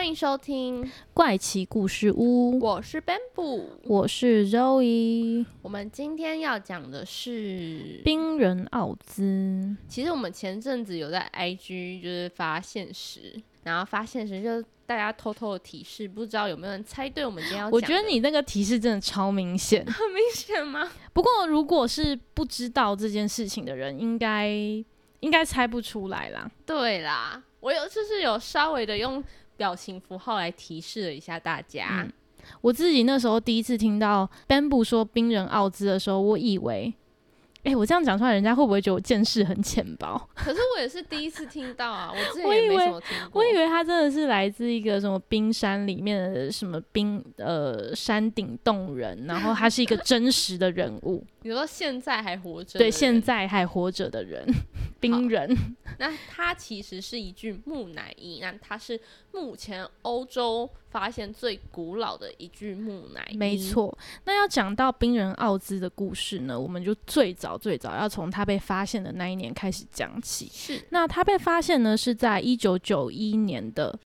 欢迎收听，怪奇故事屋，我是 Bamboo，我是 Zoe。我们今天要讲的是冰人奥兹。其实我们前阵子有在 IG 就是发现实，然后发现实就大家偷偷的提示，不知道有没有人猜对我们今天要讲。我觉得你那个提示真的超明显，很 明显吗？不过如果是不知道这件事情的人，应该应该猜不出来啦。对啦，我有就是有稍微的用表情符号来提示了一下大家。我自己那时候第一次听到 Bamboo 说冰人奥兹的时候，我以为，哎、我这样讲出来，人家会不会觉得我见识很浅薄？可是我也是第一次听到啊，我之前以为也没什么听过。我以为他真的是来自一个什么冰山里面的什么冰呃山顶洞人，然后他是一个 真实的人物，你说现在还活着，对，现在还活着的人，冰人。那他其实是一具木乃伊，那他是目前欧洲发现最古老的一具木乃伊。没，错，那要讲到冰人奥兹的故事呢，我们就最早最早要从他被发现的那一年开始讲起。是那他被发现呢是在一九九一年的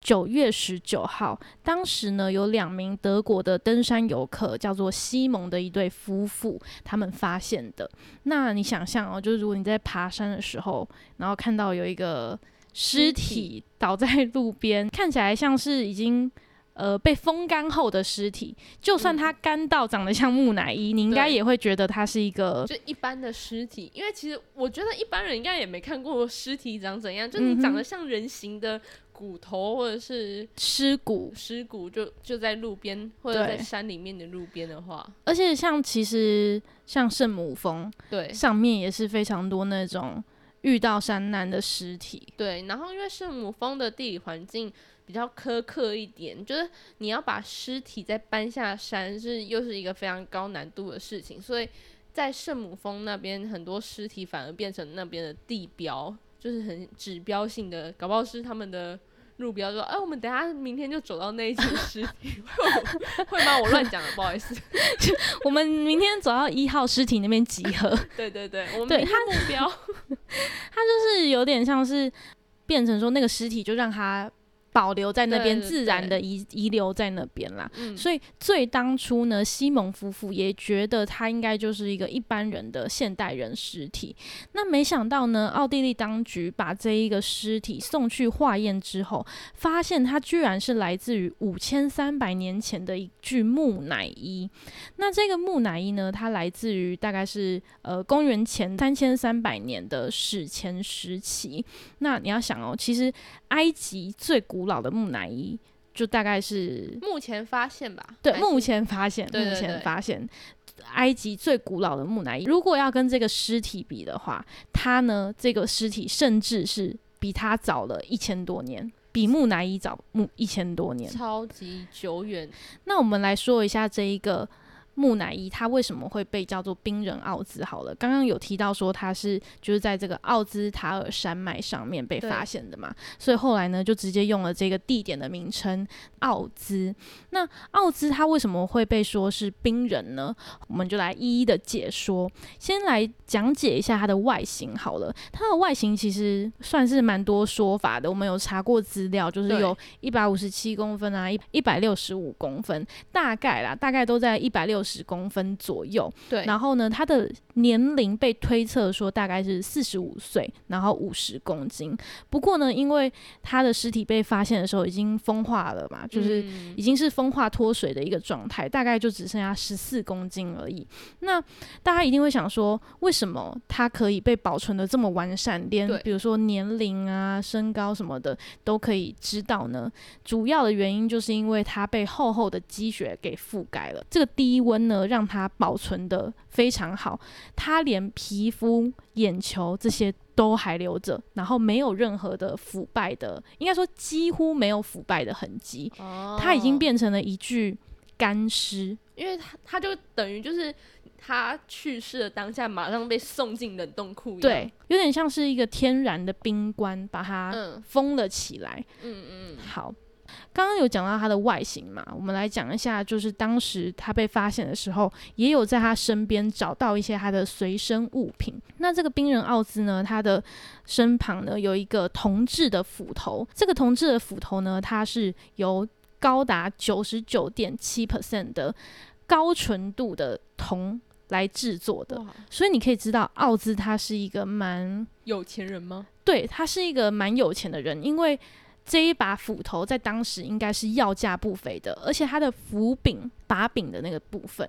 九月十九号，当时呢有两名德国的登山游客，叫做西蒙的一对夫妇，他们发现的。那你想象哦，就是如果你在爬山的时候，然后看到有一个尸体倒在路边，看起来像是已经。呃，被风干后的尸体，就算嗯。它干到长得像木乃伊，你应该也会觉得它是一个就一般的尸体，因为其实我觉得一般人应该也没看过尸体长怎样，就你长得像人形的骨头或者是尸骨，尸骨就，就在路边或者在山里面的路边的话，而且像其实像圣母峰，对。上面也是非常多那种遇到山难的尸体。对，然后因为圣母峰的地理环境比较苛刻一点，就是你要把尸体再搬下山，是又是一个非常高难度的事情，所以在圣母峰那边，很多尸体反而变成那边的地标，就是很指标性的，搞不好是他们的。路标说，哎、我们等下明天就走到那一具尸体，会会吗？我乱讲了，不好意思。我们明天走到一号尸体那边集合，对对对，我们对明天目标，他就是有点像是变成说那个尸体就让它保留在那边，自然的遗遗留在那边啦。嗯，所以最当初呢，西蒙夫妇也觉得他应该就是一个一般人的现代人尸体。那没想到呢，奥地利当局把这一个尸体送去化验之后，发现它居然是来自于五千三百年前的一具木乃伊。那这个木乃伊呢，它来自于大概是呃公元前三千三百年的史前时期。那你要想哦，其实埃及最古老的木乃伊就大概是目前发现吧，对，目前发现，目前发现埃及最古老的木乃伊，如果要跟这个尸体比的话，它呢，这个尸体甚至是比它早了一千多年，比木乃伊早木一千多年。超级久远，那我们来说一下这一个木乃伊，它为什么会被叫做冰人奥兹？好了，刚刚有提到说它是就是在这个奥兹塔尔山脉上面被发现的嘛，所以后来呢就直接用了这个地点的名称奥兹。那奥兹它为什么会被说是冰人呢？我们就来一一的解说。先来讲解一下它的外形好了，它的外形其实算是蛮多说法的，我们有查过资料，就是有一百五十七公分啊，一一百六十五公分，大概啦，大概都在一百六十公分左右。对，然后呢，他的年龄被推测说大概是四十五岁，然后五十公斤。不过呢，因为他的尸体被发现的时候已经风化了嘛，就是嗯已经是风化脱水的一个状态，大概就只剩下十四公斤而已。那大家一定会想说，为什么它可以被保存的这么完善，连比如说年龄啊、身高什么的都可以知道呢？主要的原因就是因为它被厚厚的积雪给覆盖了，这个低温呢，让它保存的非常好，它连皮肤、眼球这些都还留着，然后没有任何的腐败的，应该说几乎没有腐败的痕迹，哦它已经，变成了一具干尸。因为它它就等于就是他去世的当下，马上被送进冷冻库。对，有点像是一个天然的冰棺，把它嗯封了起来。嗯嗯好，刚刚有讲到它的外形嘛，我们来讲一下，就是当时他被发现的时候，也有在他身边找到一些他的随身物品。那这个冰人奥兹呢，他的身旁呢有一个铜制的斧头，这个铜制的斧头呢，它是由高达九十九点七 percent 的高纯度的铜来制作的。所以你可以知道，奥兹他是一个蛮有钱人吗？对他是一个蛮有钱的人，因为这一把斧头在当时应该是要价不菲的，而且它的斧柄把柄的那个部分，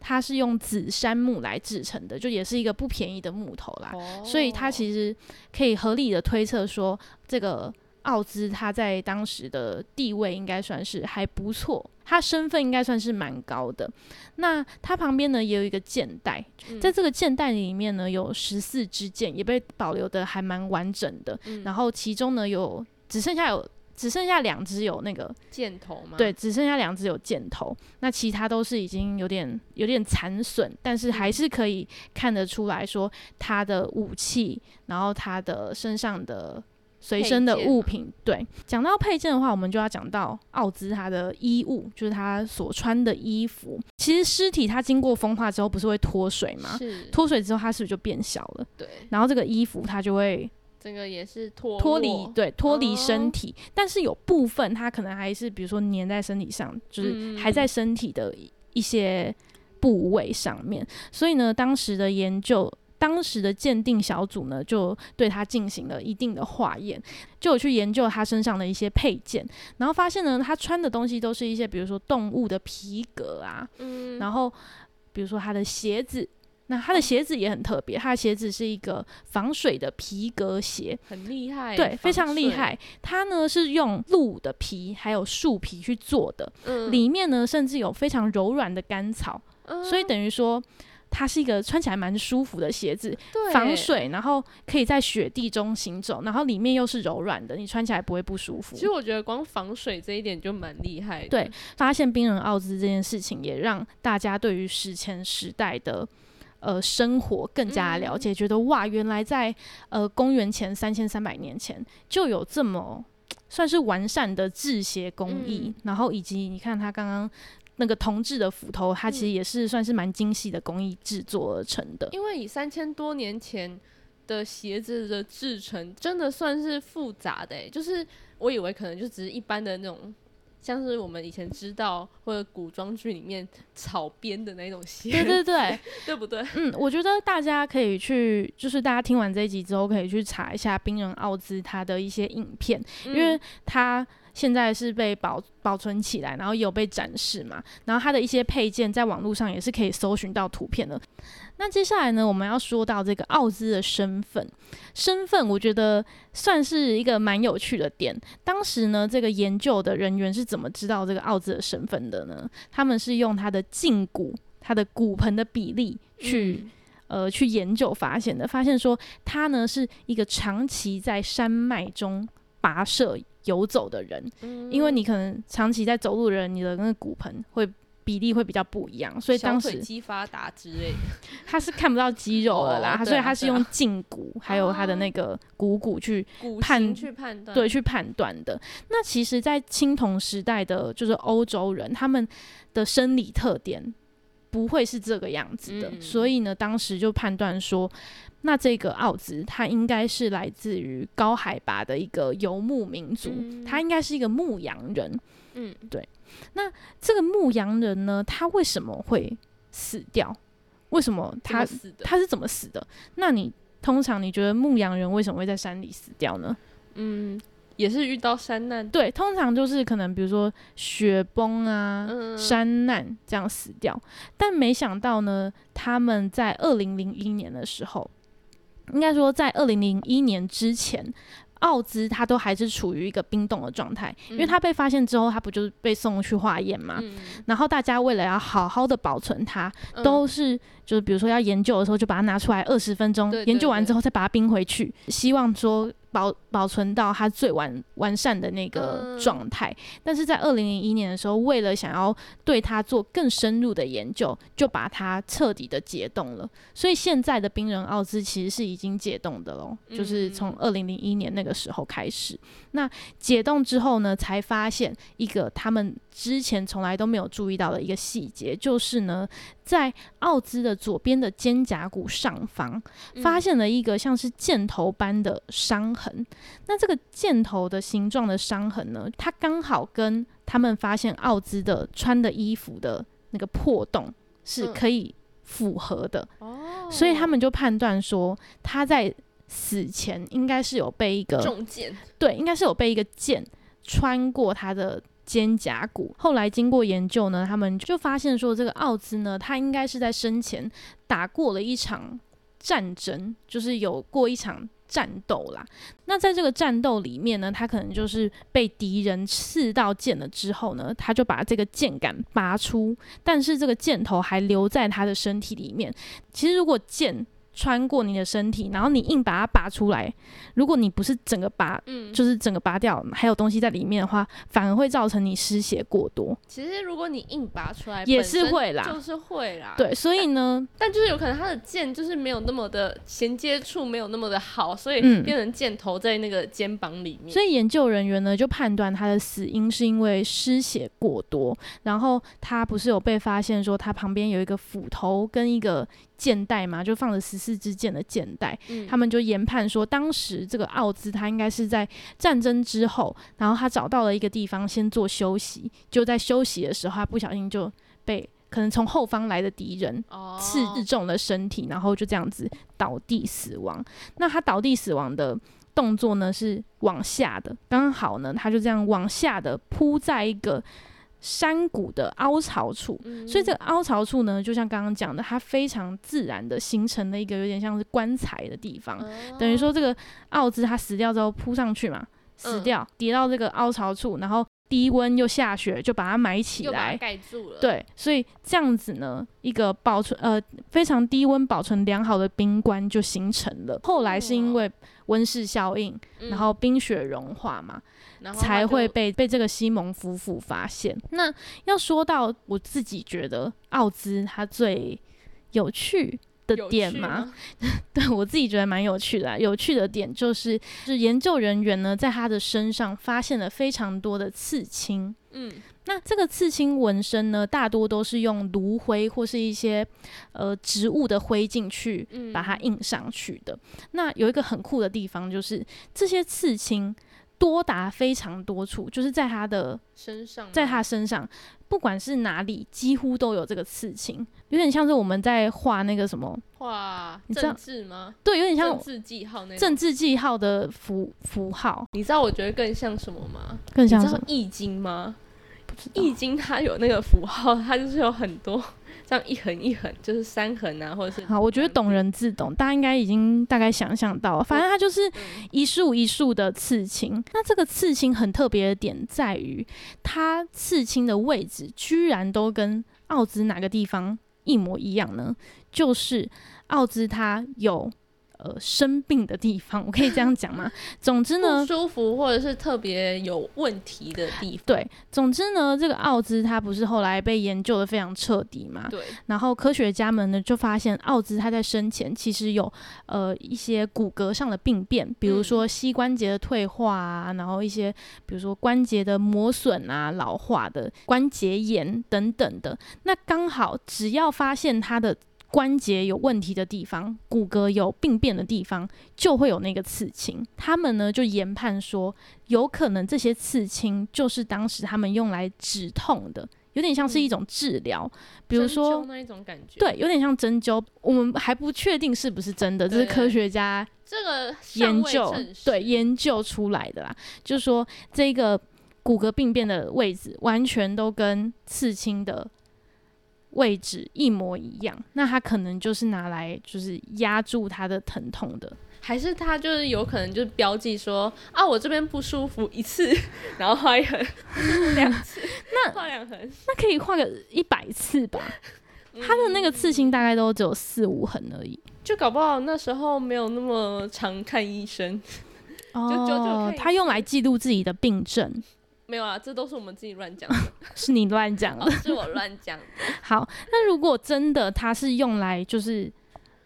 它是用紫杉木来制成的，就也是一个不便宜的木头啦。哦所以它其实可以合理的推测说，这个奥兹他在当时的地位应该算是还不错，他身份应该算是蛮高的。那他旁边呢也有一个箭袋，嗯在这个箭袋里面呢有十四支箭，也被保留的还蛮完整的。嗯然后其中呢有只剩下有只剩下两只有那个箭头吗？对，，只剩下两只有箭头，那其他都是已经有点有点残损，但是还是可以看得出来说他的武器，然后他的身上的随身的物品。对，讲到配件的话，我们就要讲到奥兹他的衣物，就是他所穿的衣服。其实尸体它经过风化之后，不是会脱水吗？是，脱水之后，它是不是就变小了？对，然后这个衣服它就会这个也是脱脱离对脱离身哦体，但是有部分它可能还是比如说粘在身体上，就是嗯还在身体的一一些部位上面。所以呢，当时的研究。当时的鉴定小组呢，就对他进行了一定的化验，就有去研究他身上的一些配件，然后发现呢，他穿的东西都是一些比如说动物的皮革啊，嗯，然后比如说他的鞋子，那他的鞋子也很特别，他的鞋子是一个防水的皮革鞋，很厉害，对，非常厉，害。它呢是用鹿的皮还有树皮去做的，嗯，里面呢甚至有非常柔软的干草，嗯所以等于说。它是一个穿起来蛮舒服的鞋子，对防水，然后可以在雪地中行走，然后里面又是柔软的，你穿起来不会不舒服其。实我觉得光防水这一点就蛮厉害的，对，发现冰人奥兹这件事情，也让大家对于史前时代的呃生活更加了解，觉得哇，原来在呃公元前三千三百年前就有这么算是完善的制鞋工艺，嗯然后以及你看他刚刚。那个铜制的斧头，它其实嗯也是算是蛮精细的工艺制作而成的。因为以三千多年前的鞋子的制成，真的算是复杂的、欸，就是我以为可能就只是一般的那种。像是我们以前知道或者古装剧里面草编的那种鞋，对对对，对不对？嗯，我觉得大家可以去，就是大家听完这一集之后，可以去查一下冰人奥兹他的一些影片，因为嗯它现在是被保保存起来，然后也有被展示嘛，然后它的一些配件在网络上也是可以搜寻到图片的。那接下来呢，我们要说到这个奥兹的身份，身份我觉得算是一个蛮有趣的点。当时呢，这个研究的人员是怎么知道这个奥兹的身份的呢？他们是用他的胫骨、他的骨盆的比例去。嗯呃，去研究发现的，发现说他呢是一个长期在山脉中跋涉游走的人，嗯。因为你可能长期在走路的人，你的那个骨盆会比例会比较不一样，所以当时肌发达之类的，他是看不到肌肉的啦，所以他是用胫骨还有他的那个股骨去判去判断，对，去判断的。那其实，在青铜时代的，就是欧洲人，他们的生理特点不会是这个样子的，嗯。所以呢，当时就判断说，那这个奥兹他应该是来自于高海拔的一个游牧民族，嗯他应该是一个牧羊人。嗯，对。那这个牧羊人呢，他为什么会死掉？为什么他死的，他是怎么死的？那你通常你觉得牧羊人为什么会在山里死掉呢？嗯，也是遇到山难，对，通常就是可能比如说雪崩啊、嗯，山难这样死掉，但没想到呢，他们在二零零一年的时候，应该说在二零零一年之前，奥兹他都还是处于一个冰冻的状态，因为嗯他被发现之后，他不就是被送去化验嘛？嗯。然后大家为了要好好的保存它，嗯。都是就是比如说要研究的时候，就把它拿出来二十分钟研究完之后再把它冰回去，希望说保保存到它最完完善的那个嗯状态。但是在二零零一年的时候，为了想要对它做更深入的研究，就把它彻底的解冻了。所以现在的冰人奥兹其实是已经解冻的喽，就是从嗯二零零一年那个时候开始。那解冻之后呢，才发现一个他们之前从来都没有注意到的一个细节，就是呢，在奥兹的左边的肩胛骨上方，发嗯现了一个像是箭头般的伤痕。那这个箭头的形状的伤痕呢，它刚好跟他们发现奥兹的穿的衣服的那个破洞是嗯可以符合的。哦，所以他们就判断说，他在死前应该是有被一个中箭，对，应该是有被一个箭穿过他的肩胛骨。后来经过研究呢，他们就发现说，这个奥兹呢，他应该是在生前打过了一场战争，就是有过一场。战斗啦，那在这个战斗里面呢，他可能就是被敌人刺到箭了之后呢，他就把这个箭杆拔出，但是这个箭头还留在他的身体里面。其实如果箭穿过你的身体，然后你硬把它拔出来，如果你不是整个拔，嗯，就是整个拔掉，还有东西在里面的话，反而会造成你失血过多。其实如果你硬拔出来，也是会啦。就是会啦，，对，所以呢，但就是有可能它的剑就是没有那么的衔接处没有那么的好，所以嗯。变成箭头在那个肩膀里面，所以研究人员呢就判断他的死因是因为失血过多，然后他不是有被发现说他旁边有一个斧头跟一个箭袋嘛，就放着十四支箭的箭袋，嗯他们就研判说，当时这个奥兹他应该是在战争之后，然后他找到了一个地方先做休息，就在休息的时候，他不小心就被可能从后方来的敌人哦刺中了身体，然后就这样子倒地死亡。那他倒地死亡的动作呢是往下的，刚好呢他就这样往下的扑在一个山谷的凹槽处，嗯。所以这个凹槽处呢，就像刚刚讲的，它非常自然的形成了一个有点像是棺材的地方。等于说，这个奥兹他死掉之后扑上去嘛，死嗯。掉跌到这个凹槽处，然后低温又下雪，就把它埋起来。盖住了，，对，所以这样子呢，一个保存呃非常低温保存良好的冰棺就形成了。后来是因为温室效应，嗯然后冰雪融化嘛，才会被被这个西蒙夫妇发现。那要说到我自己觉得奥兹他最有趣的点嘛，吗？对我自己觉得蛮有趣的啊、有趣的点就是，就是研究人员呢在他的身上发现了非常多的刺青。嗯那这个刺青纹身呢，大多都是用炉灰或是一些呃植物的灰烬去嗯，把它印上去的。那有一个很酷的地方，就是这些刺青多达非常多处，就是在他的身上，在他身上，不管是哪里，几乎都有这个刺青，有点像是我们在画那个什么，画政治吗？对，有点像政治记号那政治记号的符符号，你知道我觉得更像什么吗？更像什么？易经吗？易经它有那个符号，它就是有很多这样一横一横，就是三横啊，或者是好，我觉得懂人自懂，大家应该已经大概想象到了。反正它就是嗯一束一束的刺青。那这个刺青很特别的点在于，它刺青的位置居然都跟奥兹哪个地方一模一样呢？就是奥兹它有呃生病的地方，我可以这样讲吗？总之呢不，舒服或者是特别有问题的地方。对，总之呢，这个奥兹他不是后来被研究的非常彻底嘛？对，然后科学家们呢就发现奥兹他在生前其实有呃一些骨骼上的病变，比如嗯说膝关节的退化啊，然后一些比如说关节的磨损啊、老化的关节炎等等的。那刚好只要发现他的关节有问题的地方，骨骼有病变的地方，就会有那个刺青。他们呢就研判说，有可能这些刺青就是当时他们用来止痛的，有点像是一种治疗，比如说那一种感觉。对，，有点像针灸，我们还不确定是不是真的，这是科学家这个研究对研究出来的啦。就是说这个骨骼病变的位置完全都跟刺青的位置一模一样，那他可能就是拿来就是压住他的疼痛的。还是他就是有可能就是标记说啊，我这边不舒服一次，然后画一横，两次，那画两横，那可以画个一百次吧？他的那个刺青大概都只有四五横而已。就搞不好那时候没有那么常看医生，就就就哦，他用来记录自己的病症，没有啊，这都是我们自己乱讲的，是你乱讲的哦。是我乱讲的。好，那如果真的它是用来就是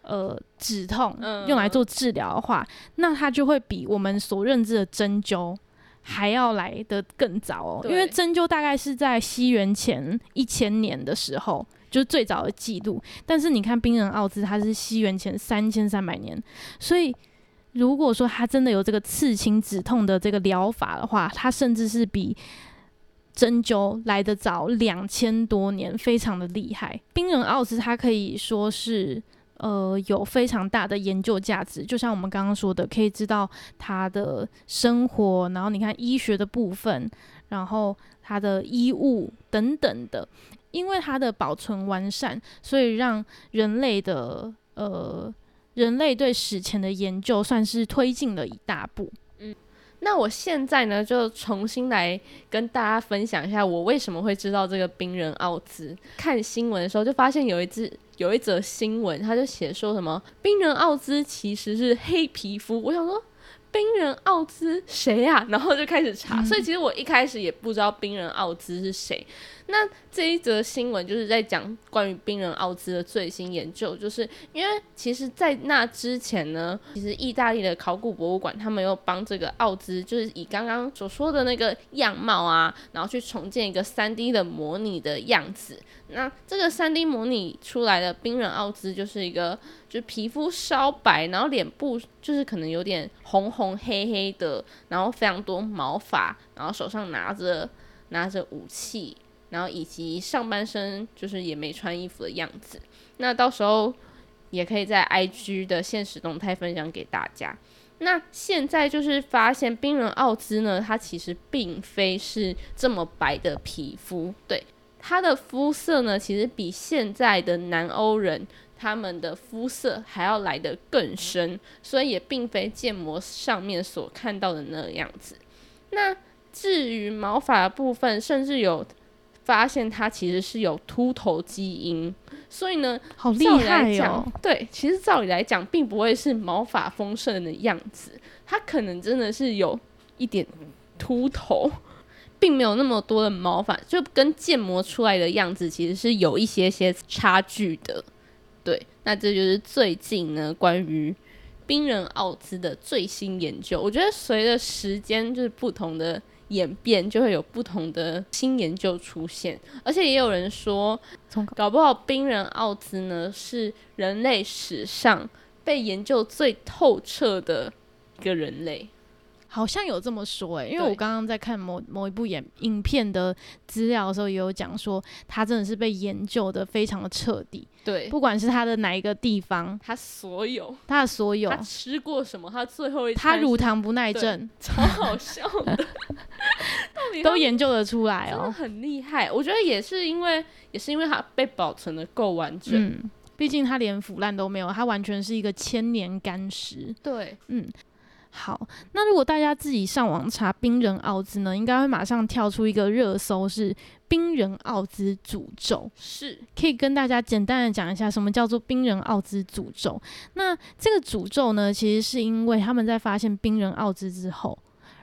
呃止痛，嗯用来做治疗的话，那它就会比我们所认知的针灸还要来得更早哦。因为针灸大概是在西元前一千年的时候。就是最早的记录，但是你看冰人奥兹，它是西元前三千三百年，所以如果说它真的有这个刺青止痛的这个疗法的话，它甚至是比针灸来得早两千多年，非常的厉害。冰人奥斯它可以说是呃有非常大的研究价值，就像我们刚刚说的，可以知道他的生活，然后你看医学的部分，然后他的衣物等等的，因为它的保存完善，所以让人类的呃人类对史前的研究算是推进了一大步。嗯那我现在呢，就重新来跟大家分享一下，我为什么会知道这个冰人奥兹。看新闻的时候，就发现有一只有一则新闻，他就写说什么冰人奥兹其实是黑皮肤。我想说，冰人奥兹谁呀、然后就开始查，所以其实我一开始也不知道冰人奥兹是谁。那这一则新闻就是在讲关于冰人奥兹的最新研究，就是因为其实，在那之前呢，其实意大利的考古博物馆他们又帮这个奥兹，就是以刚刚所说的那个样貌啊，然后去重建一个三 D 的模拟的样子。那这个三 D 模拟出来的冰人奥兹就是一个，就皮肤稍白，然后脸部就是可能有点红红黑黑的，然后非常多毛发，然后手上拿着拿着武器。然后以及上半身就是也没穿衣服的样子。那到时候也可以在 IG 的现实动态分享给大家。那现在就是发现冰人奥兹呢，他其实并非是这么白的皮肤，对他的肤色呢，其实比现在的南欧人他们的肤色还要来得更深，所以也并非建模上面所看到的那个样子。那至于毛发的部分，甚至有发现它其实是有秃头基因，所以呢，好厉照理来害讲哦！对，其实照理来讲，并不会是毛发丰盛的样子，它可能真的是有一点秃头，并没有那么多的毛发，就跟建模出来的样子其实是有一些些差距的。对，那这就是最近呢关于冰人奥兹的最新研究。我觉得随着时间就是不同的演变，就会有不同的新研究出现，而且也有人说，搞不好冰人奥兹呢是人类史上被研究最透彻的一个人类。好像有这么说诶、因为我刚刚在看某某一部演影片的资料的时候，也有讲说他真的是被研究的非常的彻底，对，不管是他的哪一个地方，他所有。他的所有。他，吃过什么，他最后一他乳糖不耐症。超好笑的，都研究得出来真的哦。很厉害。我觉得也是因为，也是因为它被保存的够完整。嗯，毕竟它连腐烂都没有，它完全是一个千年干石。对，嗯，好，那如果大家自己上网查冰人奥兹呢，应该会马上跳出一个热搜是冰人奥兹诅咒。是可以跟大家简单的讲一下什么叫做冰人奥兹诅咒。那这个诅咒呢，其实是因为他们在发现冰人奥兹之后，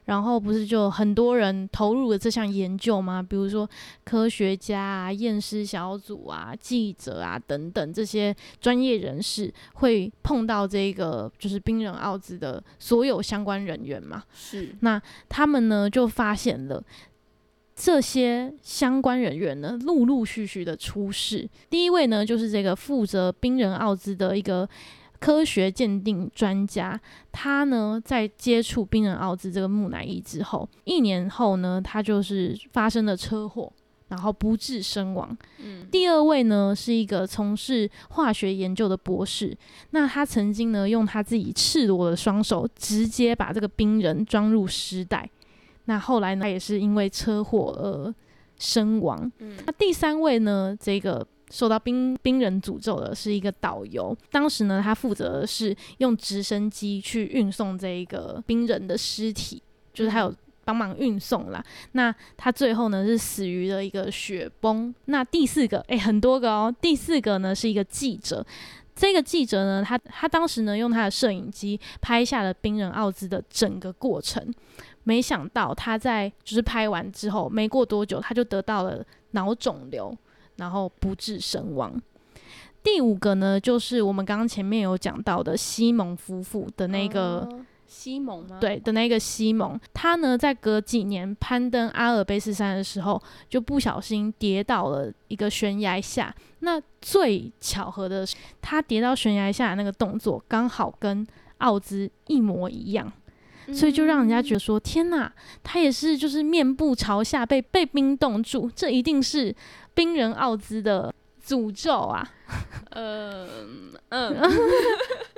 然后不是就很多人投入了这项研究吗？比如说科学家啊、验尸小组啊、记者啊等等这些专业人士会碰到这个就是冰人奥兹的所有相关人员嘛。是，那他们呢就发现了这些相关人员呢陆陆续续的出事。第一位呢就是这个负责冰人奥兹的一个科学鉴定专家，他呢在接触冰人奥兹这个木乃伊之后，一年后呢他就是发生了车祸。然后不治身亡。嗯，第二位呢是一个从事化学研究的博士，那他曾经呢用他自己赤裸的双手直接把这个冰人装入尸袋，那后来呢他也是因为车祸而身亡。嗯那第三位呢，这个受到冰冰人诅咒的是一个导游，当时呢，他负责的是用直升机去运送这一个冰人的尸体，就是他有帮忙运送啦。那他最后呢是死于了一个雪崩。那第四个，诶，很多个哦，第四个呢是一个记者。这个记者呢，他他当时呢用他的摄影机拍下了冰人奥兹的整个过程。没想到他在就是拍完之后，没过多久他就得到了脑肿瘤。然后不治身亡。第五个呢，就是我们刚刚前面有讲到的西蒙夫妇的那个西蒙吗？对的那个西蒙，他呢在隔几年攀登阿尔卑斯山的时候，就不小心跌到了一个悬崖下。那最巧合的是，他跌到悬崖下的那个动作刚好跟奥兹一模一样，所以就让人家觉得说：天哪，他也是就是面部朝下被被冰冻住，这一定是。冰人奥兹的诅咒啊，嗯嗯，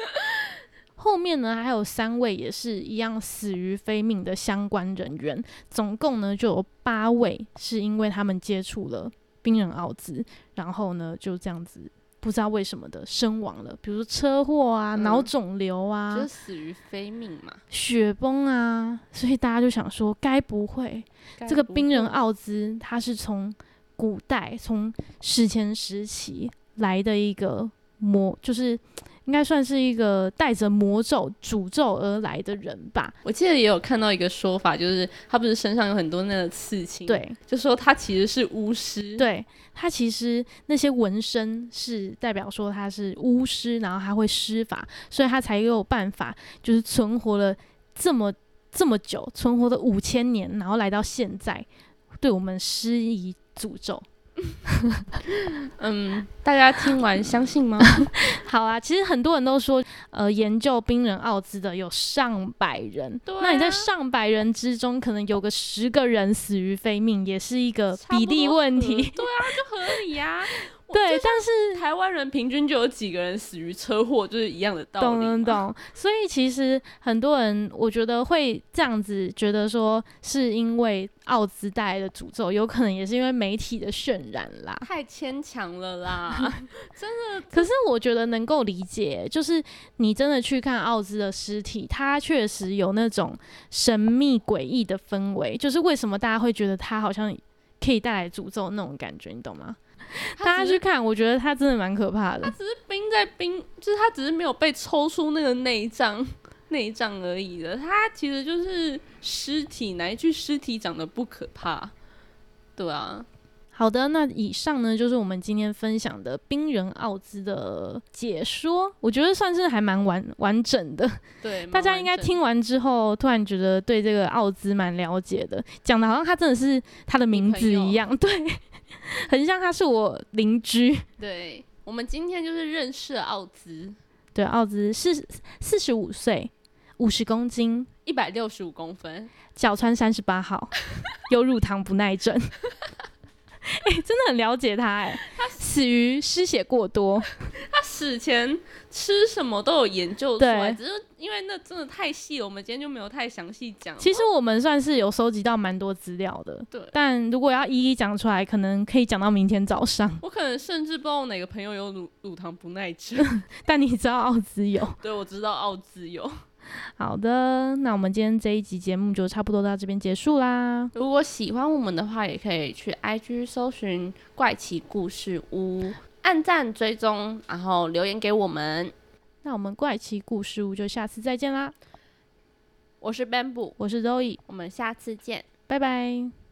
后面呢还有三位也是一样死于非命的相关人员，总共呢就有八位是因为他们接触了冰人奥兹，然后呢就这样子不知道为什么的身亡了，比如说车祸啊、脑肿瘤啊，就死于非命嘛，雪崩啊，所以大家就想说，该不会。这个冰人奥兹他是从古代从史前时期来的一个魔，就是应该算是一个带着魔咒、诅咒而来的人吧。我记得也有看到一个说法，就是他不是身上有很多那个刺青，对，就说他其实是巫师，对他其实那些纹身是代表说他是巫师，然后他会施法，所以他才有办法就是存活了这么这么久，存活了五千年，然后来到现在，对我们施以。诅咒，嗯，大家听完相信吗？好啊，其实很多人都说，呃，研究冰人奥兹的有上百人，那你在上百人之中，可能有个十个人死于非命，也是一个比例问题。对啊，就合理呀。对，但是台湾人平均就有几个人死于车祸，就是一样的道理。懂懂懂。所以其实很多人，我觉得会这样子觉得说，是因为奥兹带来的诅咒，有可能也是因为媒体的渲染啦。太牵强了啦，真的。可是我觉得能够理解，就是你真的去看奥兹的尸体，他确实有那种神秘诡异的氛围。就是为什么大家会觉得他好像可以带来诅咒那种感觉，你懂吗？大家去看，我觉得他真的蛮可怕的。他只是冰在冰，就是他只是没有被抽出那个内脏 内脏而已的。他其实就是尸体，哪一具尸体长得不可怕？对啊。好的，那以上呢就是我们今天分享的冰人奥兹的解说，我觉得算是还蛮完完整的。对，大家应该听完之后，突然觉得对这个奥兹蛮了解的，讲的好像他真的是他的名字一样。对。很像他是我邻居。对，我们今天就是认识了奥兹。对，奥兹是四十五岁，五十公斤，一百六十五公分，脚穿三十八号，有乳糖不耐症。哎，真的很了解他哎，他死于失血过多。他死前吃什么都有研究出来，只是因为那真的太细了，我们今天就没有太详细讲。其实我们算是有收集到蛮多资料的，对。但如果要一一讲出来，可能可以讲到明天早上。我可能甚至不知道哪个朋友有乳乳糖不耐症，但你知道奥兹有？对，我知道奥兹有。好的，那我们今天这一集节目就差不多到这边结束啦。如果喜欢我们的话，也可以去 IG 搜寻“怪奇故事屋”，按赞追踪，然后留言给我们。那我们怪奇故事屋就下次再见啦。我是 Bamboo，我是 Zoe，我们下次见，拜拜。